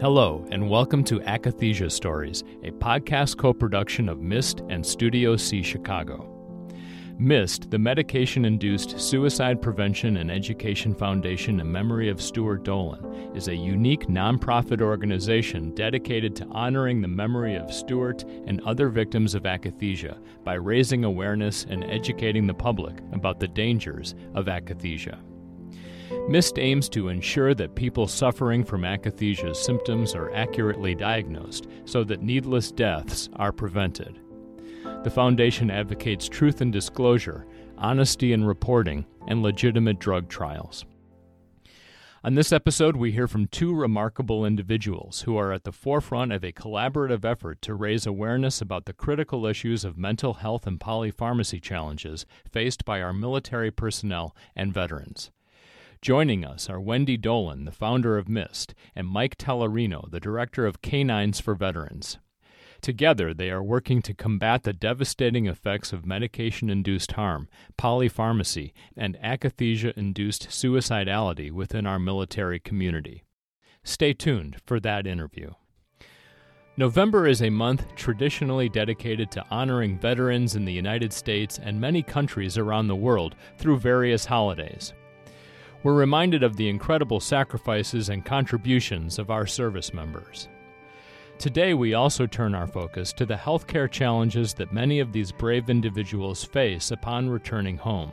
Hello, and welcome to Akathisia Stories, a podcast co production of MISSD and Studio C Chicago. MISSD, the Medication Induced Suicide Prevention and Education Foundation in memory of Stewart Dolin, is a unique nonprofit organization dedicated to honoring the memory of Stewart and other victims of akathisia by raising awareness and educating the public about the dangers of akathisia. MISSD aims to ensure that people suffering from akathisia's symptoms are accurately diagnosed so that needless deaths are prevented. The Foundation advocates truth and disclosure, honesty in reporting, and legitimate drug trials. On this episode, we hear from two remarkable individuals who are at the forefront of a collaborative effort to raise awareness about the critical issues of mental health and polypharmacy challenges faced by our military personnel and veterans. Joining us are Wendy Dolin, the founder of MISSD, and Mike Tellerino, the director of K9s for Veterans. Together, they are working to combat the devastating effects of medication induced harm, polypharmacy, and akathisia induced suicidality within our military community. Stay tuned for that interview. November is a month traditionally dedicated to honoring veterans in the United States and many countries around the world through various holidays we're reminded of the incredible sacrifices and contributions of our service members. Today, we also turn our focus to the healthcare challenges that many of these brave individuals face upon returning home.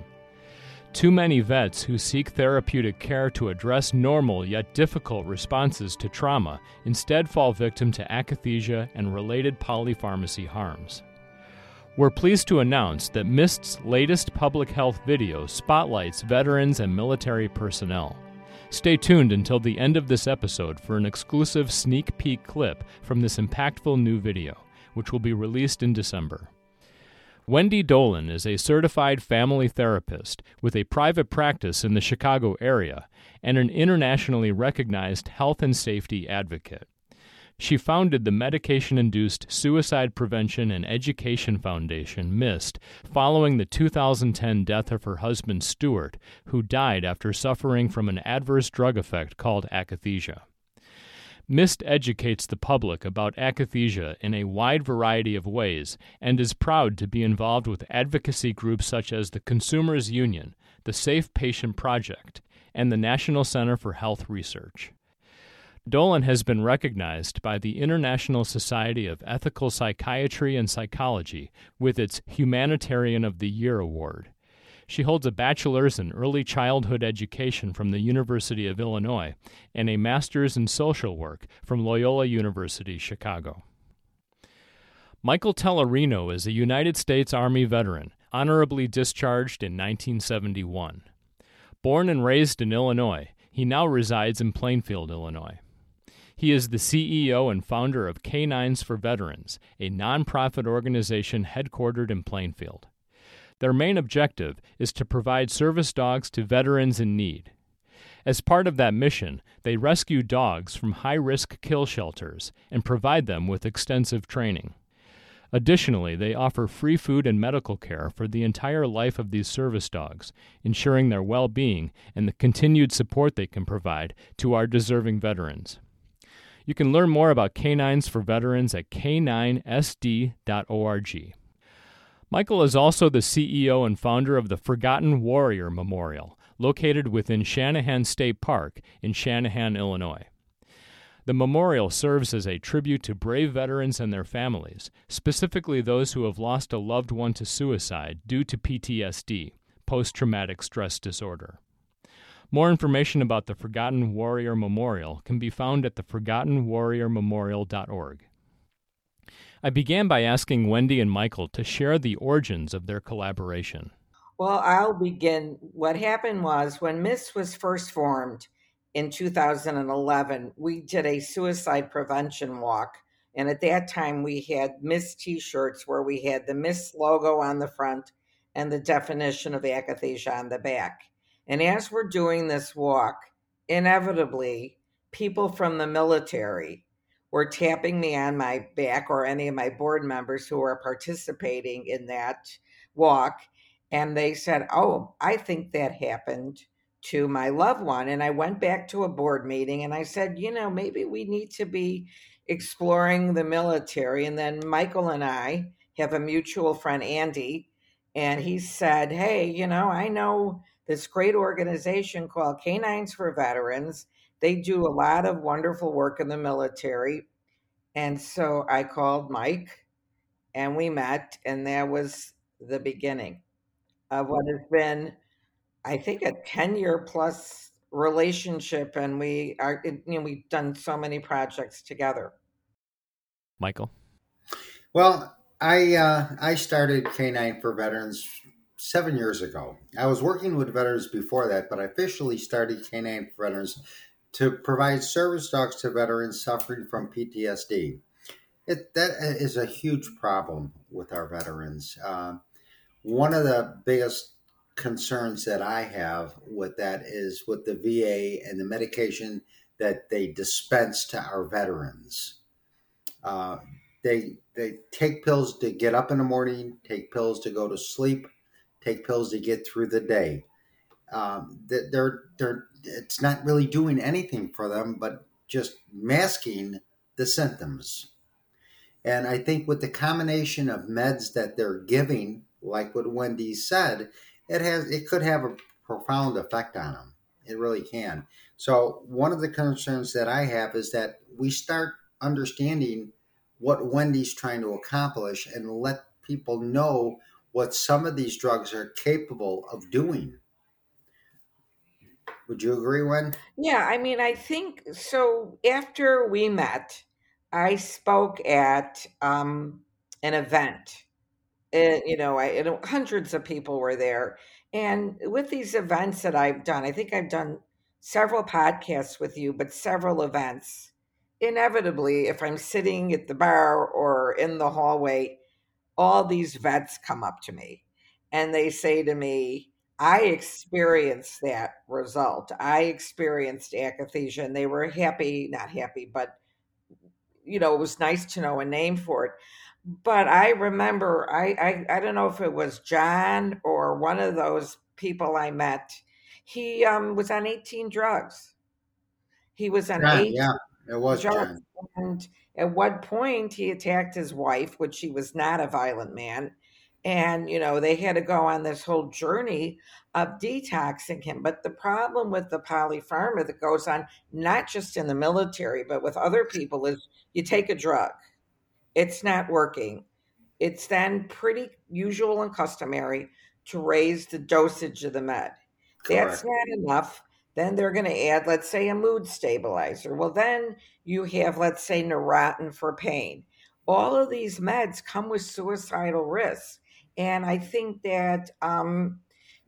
Too many vets who seek therapeutic care to address normal yet difficult responses to trauma instead fall victim to akathisia and related polypharmacy harms. We're pleased to announce that MISSD's latest public health video spotlights veterans and military personnel. Stay tuned until the end of this episode for an exclusive sneak peek clip from this impactful new video, which will be released in December. Wendy Dolin is a certified family therapist with a private practice in the Chicago area and an internationally recognized health and safety advocate. She founded the Medication Induced Suicide Prevention and Education Foundation, MISSD, following the 2010 death of her husband, Stewart, who died after suffering from an adverse drug effect called akathisia. MISSD educates the public about akathisia in a wide variety of ways and is proud to be involved with advocacy groups such as the Consumers Union, the Safe Patient Project, and the National Center for Health Research. Dolin has been recognized by the International Society of Ethical Psychiatry and Psychology with its Humanitarian of the Year award. She holds a bachelor's in early childhood education from the University of Illinois and a master's in social work from Loyola University, Chicago. Michael Tellerino is a United States Army veteran, honorably discharged in 1971. Born and raised in Illinois, he now resides in Plainfield, Illinois. He is the CEO and founder of K9s for Veterans, a nonprofit organization headquartered in Plainfield. Their main objective is to provide service dogs to veterans in need. As part of that mission, they rescue dogs from high risk kill shelters and provide them with extensive training. Additionally, they offer free food and medical care for the entire life of these service dogs, ensuring their well being and the continued support they can provide to our deserving veterans. You can learn more about K9s for Veterans at k9sd.org. Michael is also the CEO and founder of the Forgotten Warrior Memorial, located within Channahon State Park in Channahon, Illinois. The memorial serves as a tribute to brave veterans and their families, specifically those who have lost a loved one to suicide due to PTSD, post traumatic stress disorder. More information about the Forgotten Warrior Memorial can be found at theforgottenwarriormemorial.org. I began by asking Wendy and Michael to share the origins of their collaboration. Well, I'll begin. What happened was when MISSD was first formed in 2011, we did a suicide prevention walk. And at that time, we had MISSD t shirts where we had the MISSD logo on the front and the definition of akathisia on the back. And as we're doing this walk, inevitably, people from the military were tapping me on my back or any of my board members who were participating in that walk. And they said, Oh, I think that happened to my loved one. And I went back to a board meeting and I said, you know, maybe we need to be exploring the military. And then Michael and I have a mutual friend, Andy, and he said, hey, you know, I know this great organization called K9s for Veterans. They do a lot of wonderful work in the military. And so I called Mike and we met, and that was the beginning of what has been I think a 10 year plus relationship and we are you know we've done so many projects together. Michael. Well, I uh, I started Canine for Veterans seven years ago. I was working with veterans before that, but I officially started Canine for Veterans to provide service dogs to veterans suffering from PTSD. It, that is a huge problem with our veterans. Uh, one of the biggest concerns that I have with that is with the VA and the medication that they dispense to our veterans. Uh, they they take pills to get up in the morning, take pills to go to sleep, take pills to get through the day. Um, they're they're it's not really doing anything for them, but just masking the symptoms. And I think with the combination of meds that they're giving, like what Wendy said, it has it could have a profound effect on them. It really can. So one of the concerns that I have is that we start understanding what Wendy's trying to accomplish and let people know what some of these drugs are capable of doing. Would you agree, Wen? Yeah, I mean, I think so. After we met, I spoke at um, an event it, you know, I, know, hundreds of people were there. And with these events that I've done, I think I've done several podcasts with you, but several events. Inevitably, if I'm sitting at the bar or in the hallway, all these vets come up to me and they say to me, I experienced that result. I experienced akathisia, and they were happy, not happy, but you know, it was nice to know a name for it but I remember I, I I don't know if it was John or one of those people I met. He um was on 18 drugs. He was on yeah, eight yeah, it was drugs. John. And at one point he attacked his wife, which she was not a violent man. And you know, they had to go on this whole journey of detoxing him. But the problem with the polypharma that goes on, not just in the military, but with other people, is you take a drug it's not working. It's then pretty usual and customary to raise the dosage of the med. Correct. That's not enough. Then they're going to add, let's say, a mood stabilizer. Well, then you have, let's say, Neurontin for pain. All of these meds come with suicidal risks. And I think that um,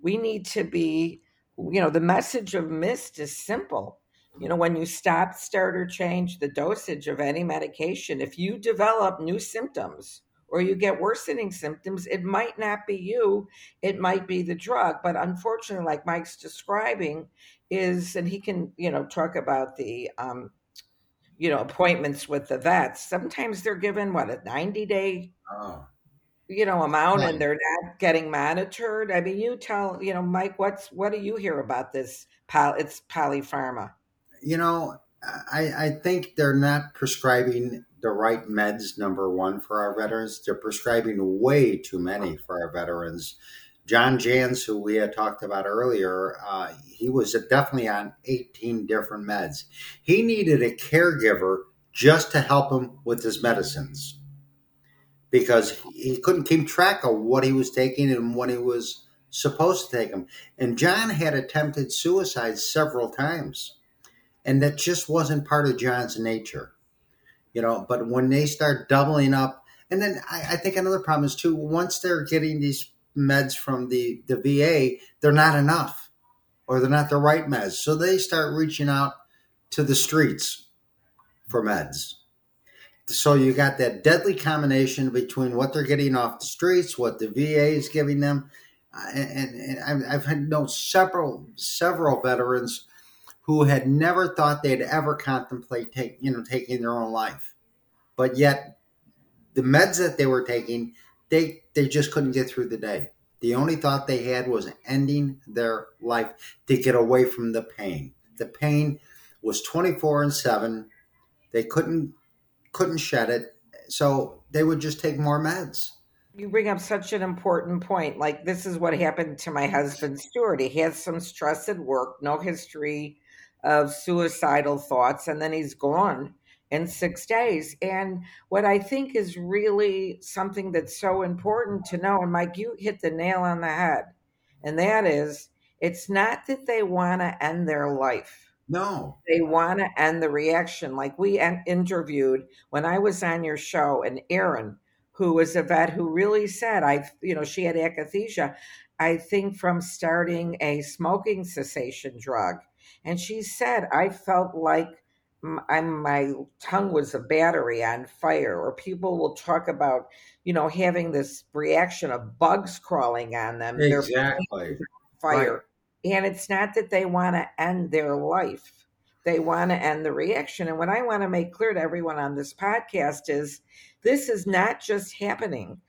we need to be, you know, the message of MISSD is simple you know, when you stop, start, or change the dosage of any medication, if you develop new symptoms or you get worsening symptoms, it might not be you, it might be the drug. But unfortunately, like Mike's describing, is, and he can, you know, talk about the, um, you know, appointments with the vets. Sometimes they're given what a 90 day. Oh you know amount right. and they're not getting monitored i mean you tell you know mike what's what do you hear about this Pal, it's polypharma you know, I, I think they're not prescribing the right meds, number one, for our veterans. They're prescribing way too many for our veterans. John Jans, who we had talked about earlier, uh, he was definitely on 18 different meds. He needed a caregiver just to help him with his medicines because he couldn't keep track of what he was taking and when he was supposed to take them. And John had attempted suicide several times and that just wasn't part of John's nature, you know. But when they start doubling up, and then I, I think another problem is too once they're getting these meds from the the VA, they're not enough, or they're not the right meds, so they start reaching out to the streets for meds. So you got that deadly combination between what they're getting off the streets, what the VA is giving them, and, and I've had known several several veterans who had never thought they'd ever contemplate take, you know taking their own life. But yet the meds that they were taking they they just couldn't get through the day The only thought they had was ending their life to get away from the pain. The pain was 24 and 7. They couldn't couldn't shed it. So they would just take more meds. You bring up such an important point. Like this is what happened to my husband Stewart. He had some stress at work, no history of suicidal thoughts, and then he's gone in six days. And what I think is really something that's so important to know, and Mike, you hit the nail on the head, and that is it's not that they want to end their life. No. They want to end the reaction. Like we interviewed when I was on your show, and Erin, who was a vet who really said, I've, you know, she had akathisia, I think from starting a smoking cessation drug. And she said, I felt like my, my tongue was a battery on fire, or people will talk about, you know, having this reaction of bugs crawling on them. Exactly. Fire. Right. And it's not that they want to end their life. They want to end the reaction. And what I want to make clear to everyone on this podcast is this is not just happening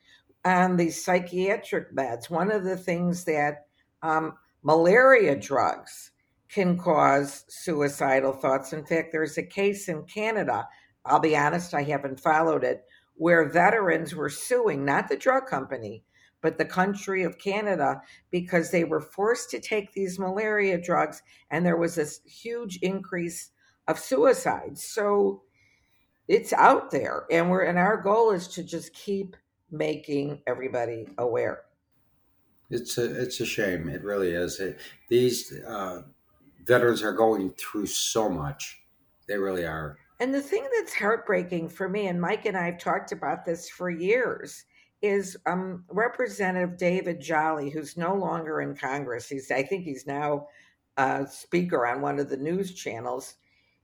on these psychiatric meds. One of the things that um, malaria drugs can cause suicidal thoughts. In fact, there's a case in Canada, I'll be honest, I haven't followed it, where veterans were suing not the drug company, but the country of Canada because they were forced to take these malaria drugs and there was this huge increase of suicides. So it's out there and we're and our goal is to just keep making everybody aware. It's a it's a shame. It really is. It, these uh, veterans are going through so much. They really are. And the thing that's heartbreaking for me, and Mike and I have talked about this for years, is um, Representative David Jolly, who's no longer in Congress. He's, I think, he's now a speaker on one of the news channels.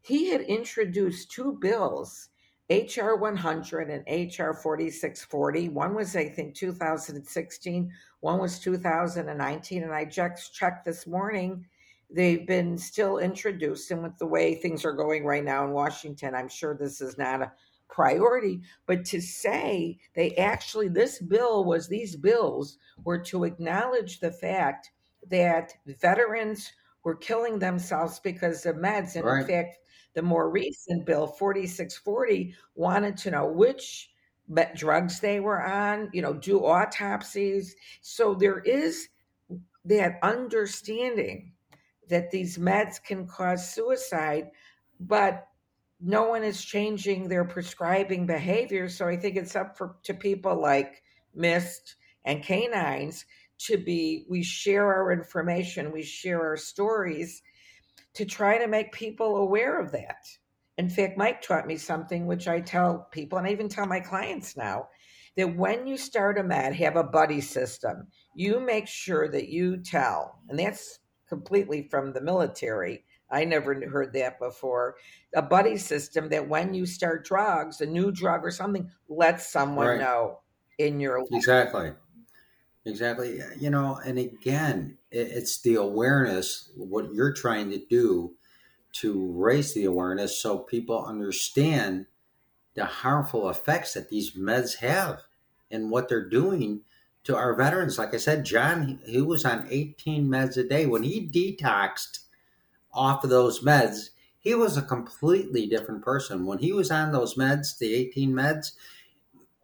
He had introduced two bills, HR 100 and HR 4640. One was, I think, 2016. One was 2019. And I just checked this morning. They've been still introduced, and with the way things are going right now in Washington, I'm sure this is not a priority, but to say they actually, this bill was, these bills were to acknowledge the fact that veterans were killing themselves because of meds. And right. in fact, the more recent bill, 4640, wanted to know which drugs they were on, you know, do autopsies. So there is that understanding that these meds can cause suicide, but no one is changing their prescribing behavior. So I think it's up for to people like MISSD and Canines to be we share our information, we share our stories to try to make people aware of that. In fact, Mike taught me something which I tell people, and I even tell my clients now that when you start a med, have a buddy system. You make sure that you tell, and that's completely from the military I never heard that before. A buddy system that when you start drugs, a new drug or something, let someone right. know in your life. Exactly. Exactly. You know, and again, it's the awareness, what you're trying to do to raise the awareness so people understand the harmful effects that these meds have and what they're doing to our veterans. Like I said, John, he was on 18 meds a day. When he detoxed off of those meds, he was a completely different person. When he was on those meds, the 18 meds,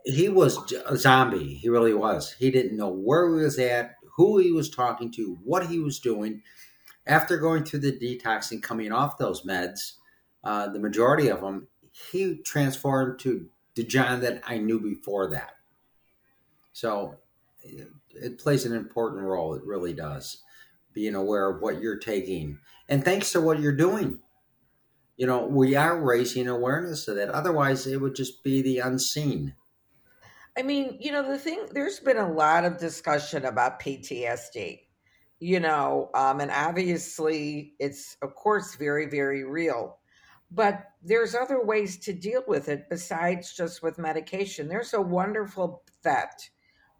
he was a zombie. He really was. He didn't know where he was at, who he was talking to, what he was doing. After going through the detox and coming off those meds, uh, the majority of them, he transformed to the John that I knew before that. So it, plays an important role. It really does. Being aware of what you're taking and thanks to what you're doing you know we are raising awareness of that otherwise it would just be the unseen i mean you know the thing there's been a lot of discussion about ptsd you know um, and obviously it's of course very very real but there's other ways to deal with it besides just with medication there's a wonderful vet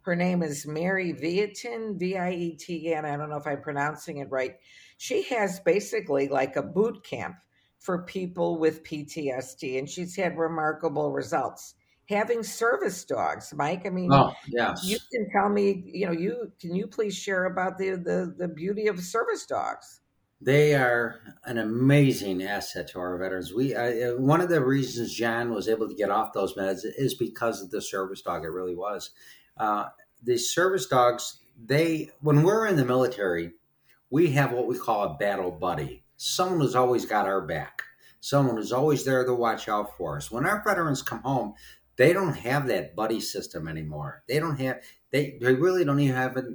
her name is Mary Vietin, V I E T N. I don't know if I'm pronouncing it right. She has basically like a boot camp for people with PTSD, and she's had remarkable results. having service dogs, Mike. I mean, oh yes, you can tell me. You know, you can you please share about the the the beauty of service dogs. They are an amazing asset to our veterans. We uh, one of the reasons John was able to get off those meds is because of the service dog. It really was. Uh, the service dogs, they when we're in the military, we have what we call a battle buddy. Someone who's always got our back. Someone who's always there to watch out for us. When our veterans come home, they don't have that buddy system anymore. They don't have they they really don't even have it.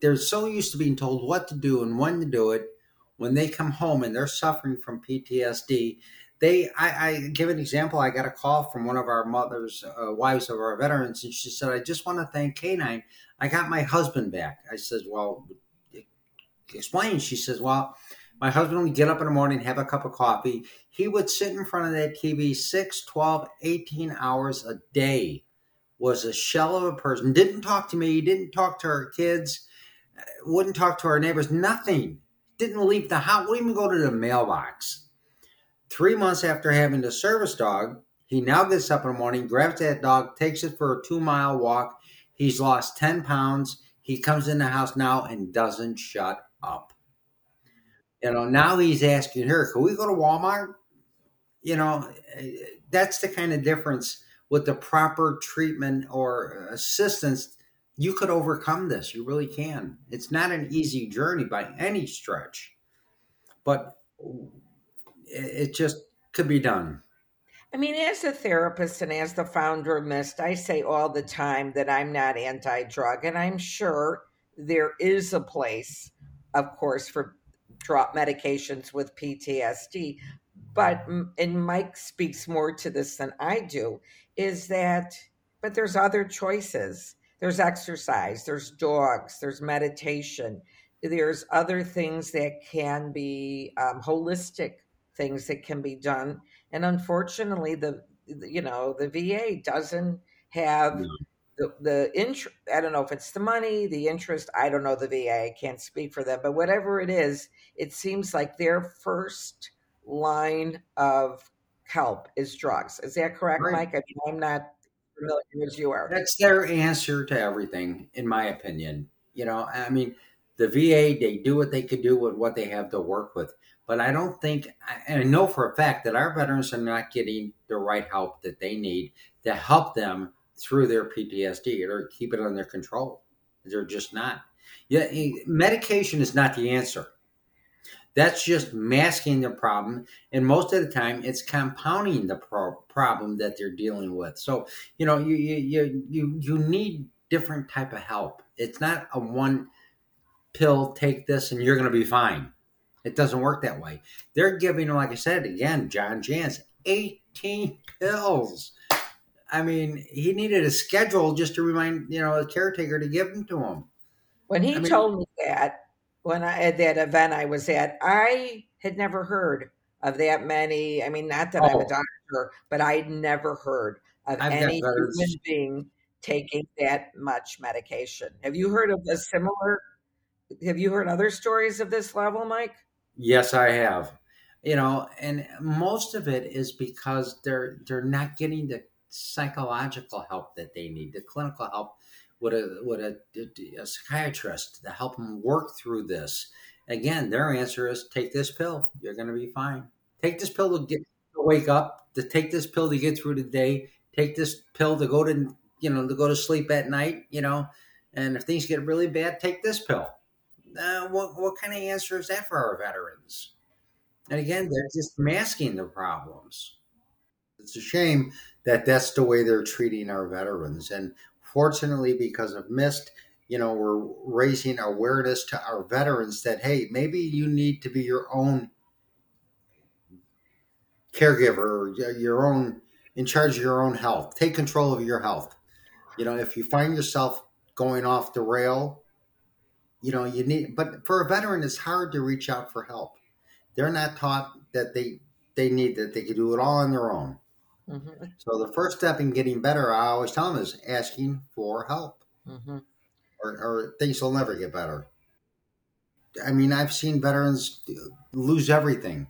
They're so used to being told what to do and when to do it when they come home and they're suffering from PTSD, they I, I give an example. I got a call from one of our mothers, uh, wives of our veterans, and she said, "I just want to thank Canine. I got my husband back." I said, "Well, explain." She says, "Well." My husband would get up in the morning, have a cup of coffee. He would sit in front of that TV 6, 12, 18 hours a day. Was a shell of a person. Didn't talk to me, didn't talk to our kids, wouldn't talk to our neighbors, nothing didn't leave the house, wouldn't even go to the mailbox. Three months after having the service dog, he now gets up in the morning, grabs that dog, takes it for a two mile walk. He's lost 10 pounds. He comes in the house now and doesn't shut up. You know, now he's asking her, can we go to Walmart? You know, that's the kind of difference with the proper treatment or assistance you could overcome this. You really can. It's not an easy journey by any stretch, but it just could be done. I mean, as a therapist and as the founder of MISSD, I say all the time that I'm not anti drug, and I'm sure there is a place, of course, for drop medications with PTSD. But, and Mike speaks more to this than I do, is that, but there's other choices there's exercise, there's dogs, there's meditation, there's other things that can be um, holistic things that can be done. And unfortunately, the you know the VA doesn't have the the interest. I don't know if it's the money, the interest. I don't know the VA. I can't speak for them, but whatever it is, it seems like their first line of help is drugs. Is that correct, right. Mike? I mean, I'm not familiar as you are. That's their answer to everything, in my opinion. You know, I mean, the VA, they do what they could do with what they have to work with. But I don't think, and I know for a fact that our veterans are not getting the right help that they need to help them through their PTSD or keep it under control. They're just not. Yeah, eh, medication is not the answer. That's just masking the problem. And most of the time, it's compounding the pro- problem that they're dealing with. So, you know, you, you, you, you need different type of help. It's not a one pill, take this and you're going to be fine. It doesn't work that way. They're giving, like I said, again, John Jantz, 18 pills. I mean, he needed a schedule just to remind, you know, a caretaker to give them to him. When he I mean, told me that, when I at that event I was at, I had never heard of that many. I mean, not that oh. I'm a oh. doctor, but I'd never heard of I've any human being taking that much medication. Have you heard of a similar? Have you heard other stories of this level, Mike? Yes, I have. You know, and most of it is because they're they're not getting the psychological help that they need, the clinical help with a with a, a psychiatrist to help them work through this. Again, their answer is take this pill. You're going to be fine. Take this pill to get to wake up. To take this pill to get through the day. Take this pill to go to you know to go to sleep at night. You know, and if things get really bad, take this pill. Uh, what what kind of answer is that for our veterans? And again, they're just masking the problems. It's a shame that that's the way they're treating our veterans. And Fortunately, because of MISSD, you know, we're raising awareness to our veterans that, hey, maybe you need to be your own caregiver, your own, in charge of your own health. Take control of your health. You know, if you find yourself going off the rail, you know, you need, but for a veteran, it's hard to reach out for help. They're not taught that they, they need that they can do it all on their own. Mm-hmm. So the first step in getting better, I always tell them, is asking for help, mm-hmm. or, or things will never get better. I mean, I've seen veterans lose everything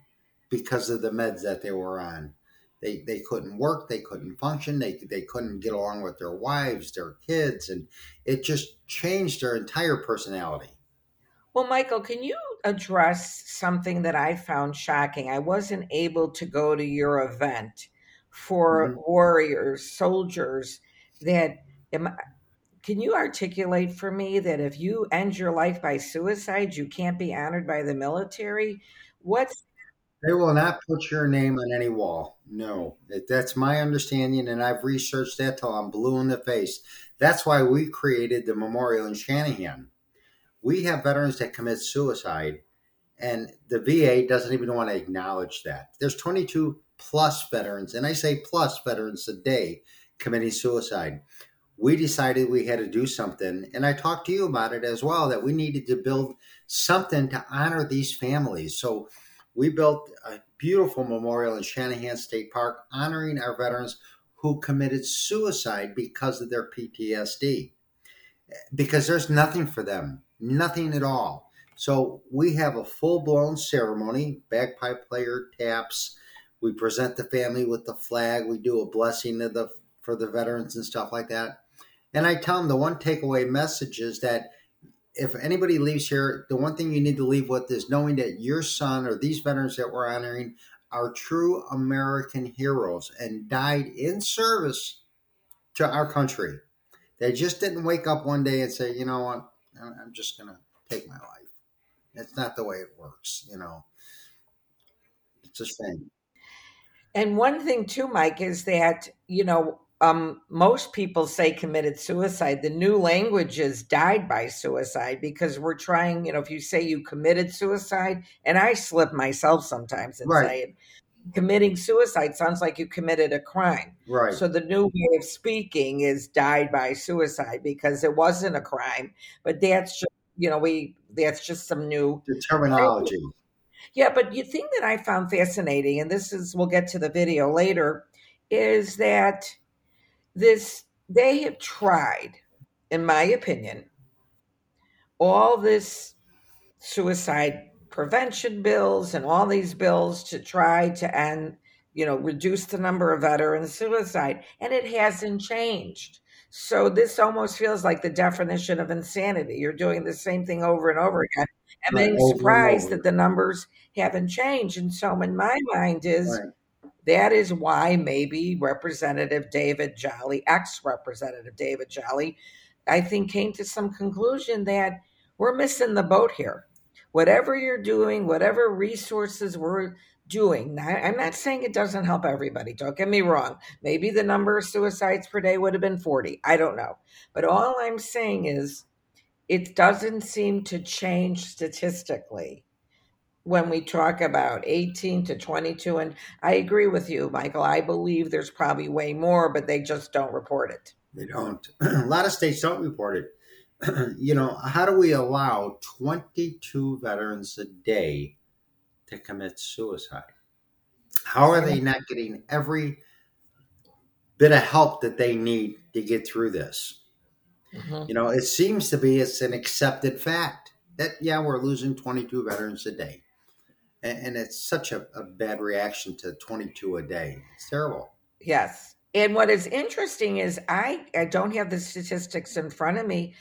because of the meds that they were on. They they couldn't work, they couldn't function, they they couldn't get along with their wives, their kids, and it just changed their entire personality. Well, Michael, can you address something that I found shocking? I wasn't able to go to your event for mm-hmm. warriors, soldiers that can you articulate for me that if you end your life by suicide, you can't be honored by the military? What's they will not put your name on any wall. No, that's my understanding, and I've researched that till I'm blue in the face. That's why we created the memorial in Channahon. We have veterans that commit suicide, and the VA doesn't even want to acknowledge that. There's 22 plus veterans, and I say plus veterans a day committing suicide. We decided we had to do something, and I talked to you about it as well that we needed to build something to honor these families. So we built a beautiful memorial in Channahon State Park honoring our veterans who committed suicide because of their PTSD. Because there's nothing for them, nothing at all. So we have a full blown ceremony, bagpipe player taps. We present the family with the flag. We do a blessing of the for the veterans and stuff like that. And I tell them the one takeaway message is that if anybody leaves here, the one thing you need to leave with is knowing that your son or these veterans that we're honoring are true American heroes and died in service to our country. They just didn't wake up one day and say, you know what, I'm just going to take my life. It's not the way it works, you know. It's a shame. And one thing too, Mike, is that, you know, um, most people say committed suicide. The new language is died by suicide because we're trying, you know, if you say you committed suicide, and I slip myself sometimes and right. say it, committing suicide sounds like you committed a crime. Right. So the new way of speaking is died by suicide because it wasn't a crime, but that's just, you know, we, that's just some new the terminology. Yeah, but the thing that I found fascinating, and this is, we'll get to the video later, is that this they have tried in my opinion all this suicide prevention bills and all these bills to try to end you know reduce the number of veteran suicide and it hasn't changed. So this almost feels like the definition of insanity. You're doing the same thing over and over again and right, being surprised that the numbers haven't changed. And so in my mind is right. That is why maybe Representative David Jolly, ex Representative David Jolly, I think came to some conclusion that we're missing the boat here. Whatever you're doing, whatever resources we're doing, I'm not saying it doesn't help everybody. Don't get me wrong. Maybe the number of suicides per day would have been 40. I don't know. But all I'm saying is it doesn't seem to change statistically when we talk about 18 to 22 and i agree with you michael i believe there's probably way more but they just don't report it. They don't. A lot of states don't report it. You know how do we allow 22 veterans a day to commit suicide? How are they not getting every bit of help that they need to get through this? Mm-hmm. you know it seems to be it's an accepted fact that yeah we're losing 22 veterans a day and, and it's such a, a bad reaction to 22 a day. It's terrible. Yes. And what is interesting is I, I don't have the statistics in front of me.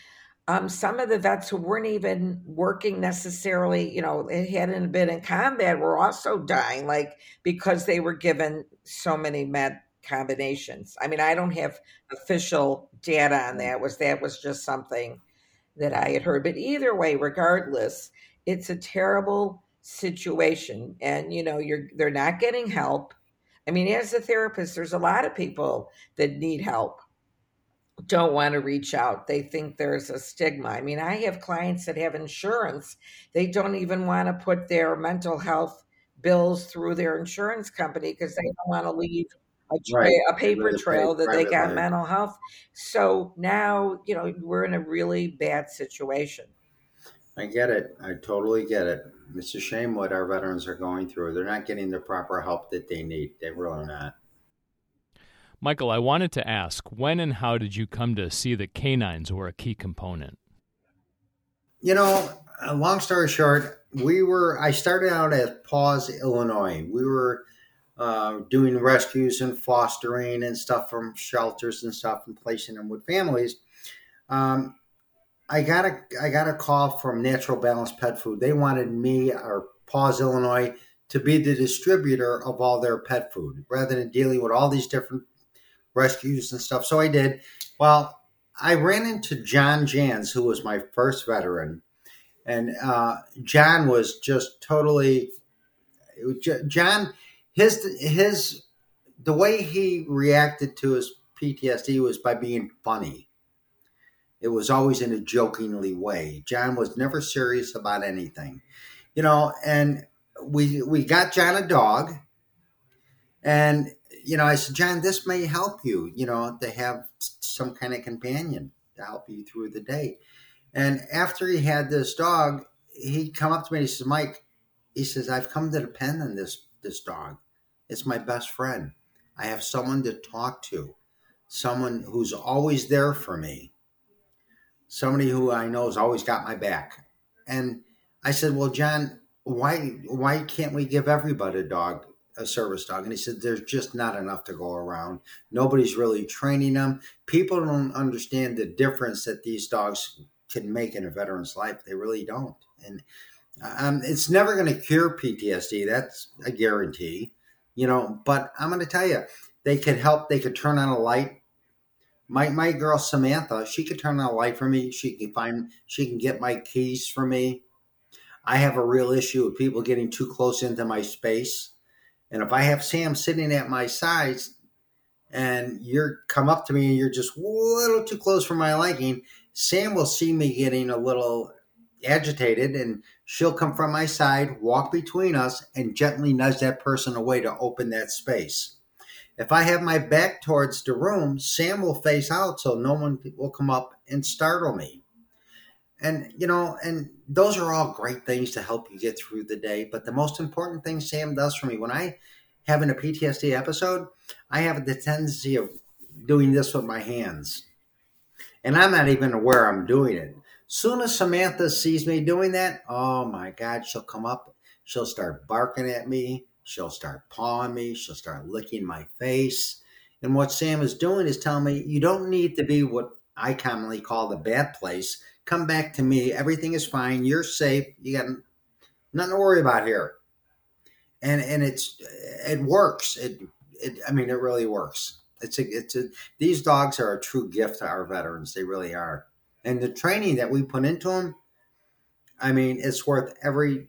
Um, some of the vets who weren't even working necessarily, you know, hadn't been in combat were also dying, like because they were given so many med combinations. I mean, I don't have official data on that. Was that was just something that I had heard. But either way, regardless, it's a terrible situation and you know you're they're not getting help. I mean as a therapist there's a lot of people that need help don't want to reach out. They think there's a stigma. I mean i have clients that have insurance. They don't even want to put their mental health bills through their insurance company because they don't want to leave a, tra- right. a paper trail that they got mental health. So now you know we're in a really bad situation. I get it. I totally get it. It's a shame what our veterans are going through. They're not getting the proper help that they need. They really not. Michael, I wanted to ask when and how did you come to see that canines were a key component? You know, long story short, we were, I started out at Paws, Illinois. We were uh, doing rescues and fostering and stuff from shelters and stuff and placing them with families. Um, I got a I got a call from Natural Balance Pet Food. They wanted me or Paws Illinois to be the distributor of all their pet food rather than dealing with all these different rescues and stuff. So I did. Well, I ran into John Jans, who was my first veteran, and uh, John was just totally John. His his the way he reacted to his PTSD was by being funny. It was always in a jokingly way. John was never serious about anything, you know. And we we got John a dog, and you know I said, John, this may help you, you know, to have some kind of companion to help you through the day. And after he had this dog, he'd come up to me and he says, Mike, he says, I've come to depend on this this dog. It's my best friend. I have someone to talk to, someone who's always there for me, somebody who I know has always got my back. And I said, Well, John, why why can't we give everybody a dog a service dog? And he said there's just not enough to go around. Nobody's really training them. People don't understand the difference that these dogs can make in a veteran's life. They really don't. And um, it's never going to cure ptsd that's a guarantee you know but i'm going to tell you they could help they could turn on a light my my girl samantha she could turn on a light for me she can find she can get my keys for me I have a real issue with people getting too close into my space. And if I have Sam sitting at my side and you're come up to me and you're just a little too close for my liking, Sam will see me getting a little agitated and she'll come from my side, walk between us, and gently nudge that person away to open that space. If I have my back towards the room, Sam will face out so no one will come up and startle me. And you know and those are all great things to help you get through the day. But the most important thing sam does for me when i have in a ptsd episode i have the tendency of doing this with my hands. And i'm not even aware i'm doing it. Soon as samantha sees me doing that oh my god she'll come up. She'll start barking at me she'll start pawing me she'll start licking my face and what sam is doing is telling me you don't need to be what i commonly call the bad place come back to me. Everything is fine. You're safe. You got nothing to worry about here. And and it's it works. It it I mean it really works. It's a it's a these dogs are a true gift to our veterans. They really are. And the training that we put into them, I mean, it's worth every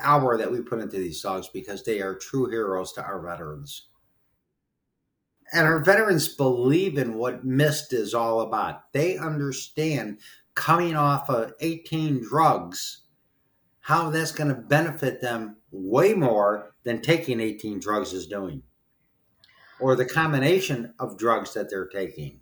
hour that we put into these dogs because they are true heroes to our veterans. And our veterans believe in what MISSD is all about. They understand coming off of 18 drugs, how that's going to benefit them way more than taking 18 drugs is doing, or the combination of drugs that they're taking.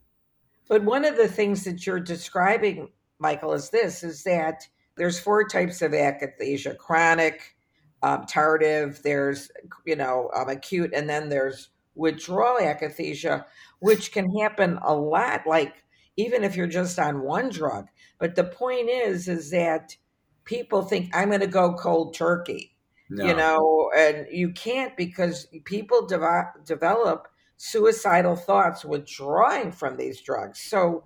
But one of the things that you're describing, Michael, is this: is that there's four types of akathisia: chronic, um, tardive, there's you know um, acute, and then there's withdrawal akathisia, which can happen a lot. Like even if you're just on one drug. But the point is, is that people think I'm going to go cold turkey, no. you know, and you can't because people de- develop suicidal thoughts withdrawing from these drugs. So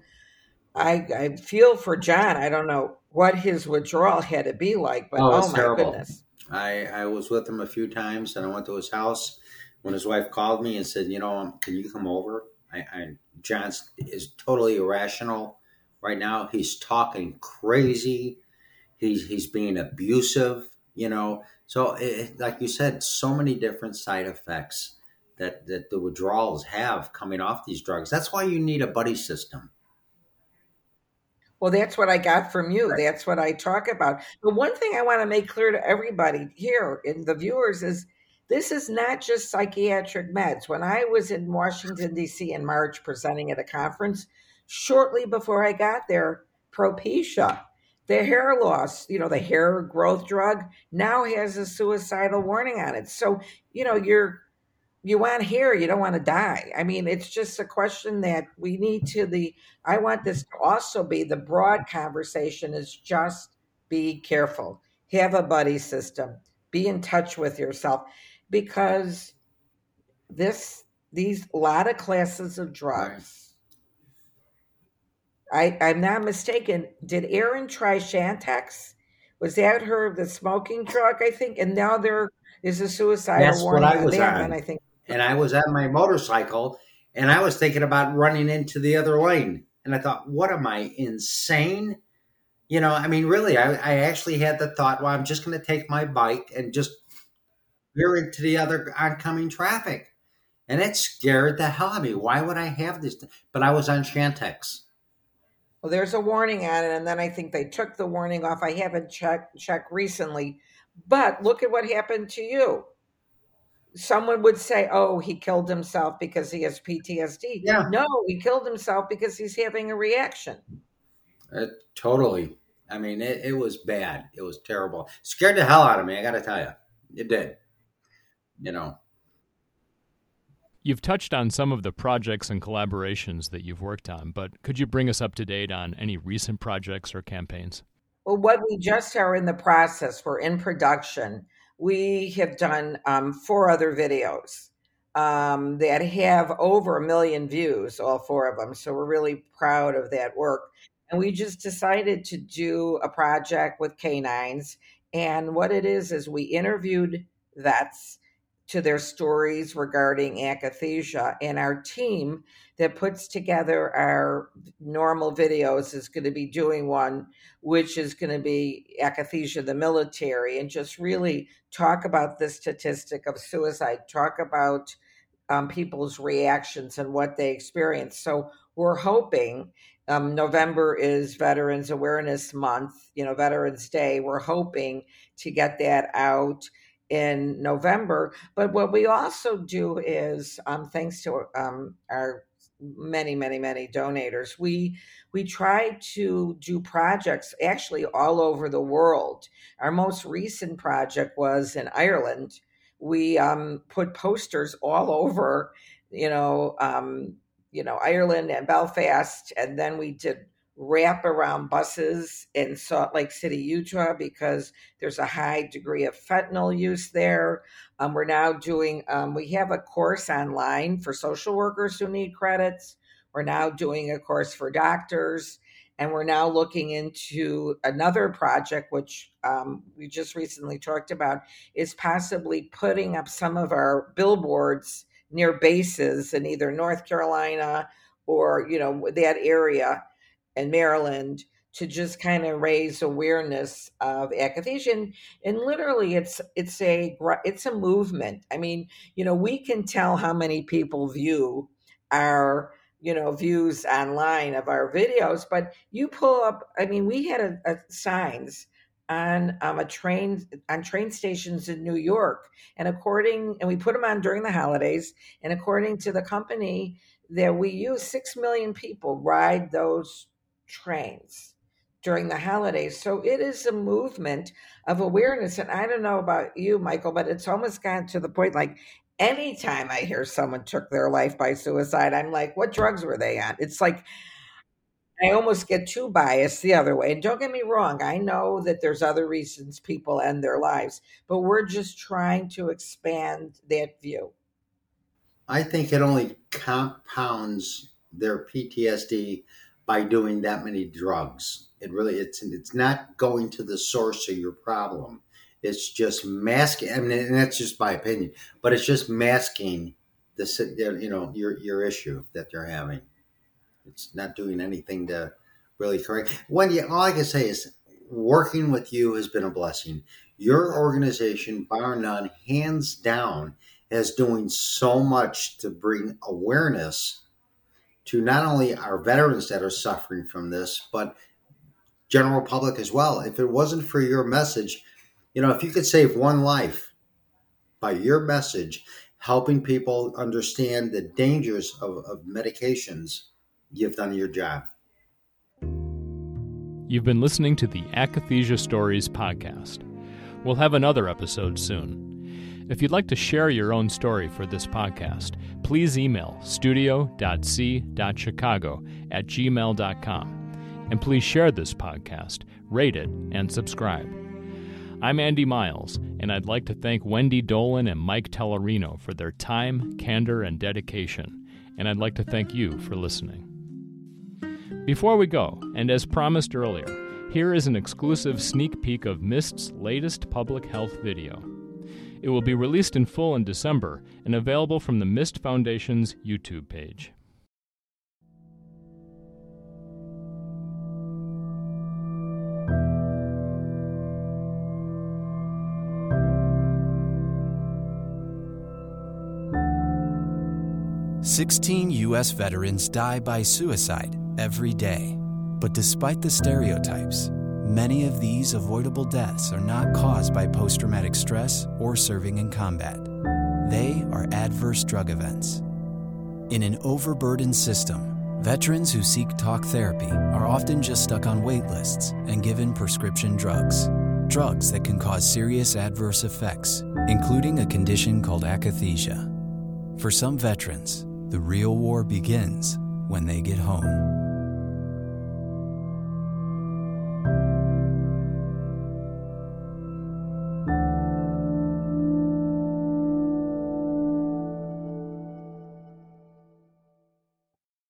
I, I feel for John. I don't know what his withdrawal had to be like, but oh, oh my terrible. goodness. I, I was with him a few times and I went to his house when his wife called me and said, you know, um, can you come over? I, I John is totally irrational right now. He's talking crazy. He's he's being abusive. You know, so it, like you said, so many different side effects that that the withdrawals have coming off these drugs. That's why you need a buddy system. Well, that's what I got from you. Right. That's what I talk about. But one thing I want to make clear to everybody here and the viewers is this is not just psychiatric meds. When I was in Washington, D.C. in March presenting at a conference, shortly before I got there, Propecia, the hair loss, you know, the hair growth drug, now has a suicidal warning on it. So, you know, you're you want hair, you don't want to die. I mean, it's just a question that we need to the I want this to also be the broad conversation is just be careful. Have a buddy system. Be in touch with yourself because this these lot of classes of drugs. I, I'm not mistaken. Did Erin try Chantix? Was that her the smoking drug? I think, and now there is a suicide That's warning what I was on. I think. And I was on my motorcycle and I was thinking about running into the other lane. And I thought, what am I insane? You know, I mean, really, I, I actually had the thought, well, I'm just going to take my bike and just veer into the other oncoming traffic. And it scared the hell out of me. Why would I have this? But I was on Chantix. Well, there's a warning on it, and then I think they took the warning off. I haven't checked checked recently, but look at what happened to you. Someone would say, "Oh, he killed himself because he has PTSD." Yeah. No, he killed himself because he's having a reaction. Uh, totally. I mean, it, it was bad. It was terrible. Scared the hell out of me. I got to tell you, it did. You know. You've touched on some of the projects and collaborations that you've worked on, but could you bring us up to date on any recent projects or campaigns? Well, what we just are in the process, we're in production. We have done um, four other videos um, that have over a million views, all four of them. So we're really proud of that work. And we just decided to do a project with canines. And what it is, is we interviewed vets to their stories regarding akathisia. And our team that puts together our normal videos is going to be doing one, which is going to be akathisia, the military, and just really talk about the statistic of suicide, talk about um, people's reactions and what they experience. So we're hoping um, November is Veterans Awareness Month, you know, Veterans Day. We're hoping to get that out in November. But what we also do is, um, thanks to um, our many, many, many donors, we we try to do projects actually all over the world. Our most recent project was in Ireland. We um, put posters all over, you know, um, you know, Ireland and Belfast, and then we did wrap around buses in Salt Lake City, Utah, because there's a high degree of fentanyl use there. Um, we're now doing, um, we have a course online for social workers who need credits. We're now doing a course for doctors. And we're now looking into another project, which um, we just recently talked about, is possibly putting up some of our billboards near bases in either North Carolina or, you know, that area and Maryland to just kind of raise awareness of akathisia and, literally it's it's a it's a movement. I mean you know we can tell how many people view our you know views online of our videos but you pull up i mean we had a, a signs on um, a train on train stations in new york and according and we put them on during the holidays and according to the company that we use six million people ride those trains during the holidays. So it is a movement of awareness. And I don't know about you, Michael, but it's almost gotten to the point like anytime I hear someone took their life by suicide, I'm like, what drugs were they on? It's like, I almost get too biased the other way. And don't get me wrong, I know that there's other reasons people end their lives, but we're just trying to expand that view. I think it only compounds their PTSD by doing that many drugs. It really it's it's not going to the source of your problem. It's just masking. I mean, and that's just my opinion, but it's just masking the you know your your issue that they're having. It's not doing anything to really correct. You, all I can say is working with you has been a blessing. Your organization, bar none, hands down, is doing so much to bring awareness to not only our veterans that are suffering from this, but general public as well. If it wasn't for your message, you know, if you could save one life by your message, helping people understand the dangers of, of medications, you've done your job. You've been listening to the Akathisia Stories podcast. We'll have another episode soon. If you'd like to share your own story for this podcast, please email studio.c.chicago at gmail.com. And please share this podcast, rate it, and subscribe. I'm Andy Miles, and I'd like to thank Wendy Dolin and Mike Tellerino for their time, candor, and dedication, and I'd like to thank you for listening. Before we go, and as promised earlier, here is an exclusive sneak peek of MISSD's latest public health video. It will be released in full in December and available from the MISSD Foundation's YouTube page. Sixteen U.S. veterans die by suicide every day. But despite the stereotypes, many of these avoidable deaths are not caused by post traumatic stress or serving in combat. They are adverse drug events. In an overburdened system, veterans who seek talk therapy are often just stuck on wait lists and given prescription drugs. Drugs that can cause serious adverse effects, including a condition called akathisia. For some veterans, the real war begins when they get home.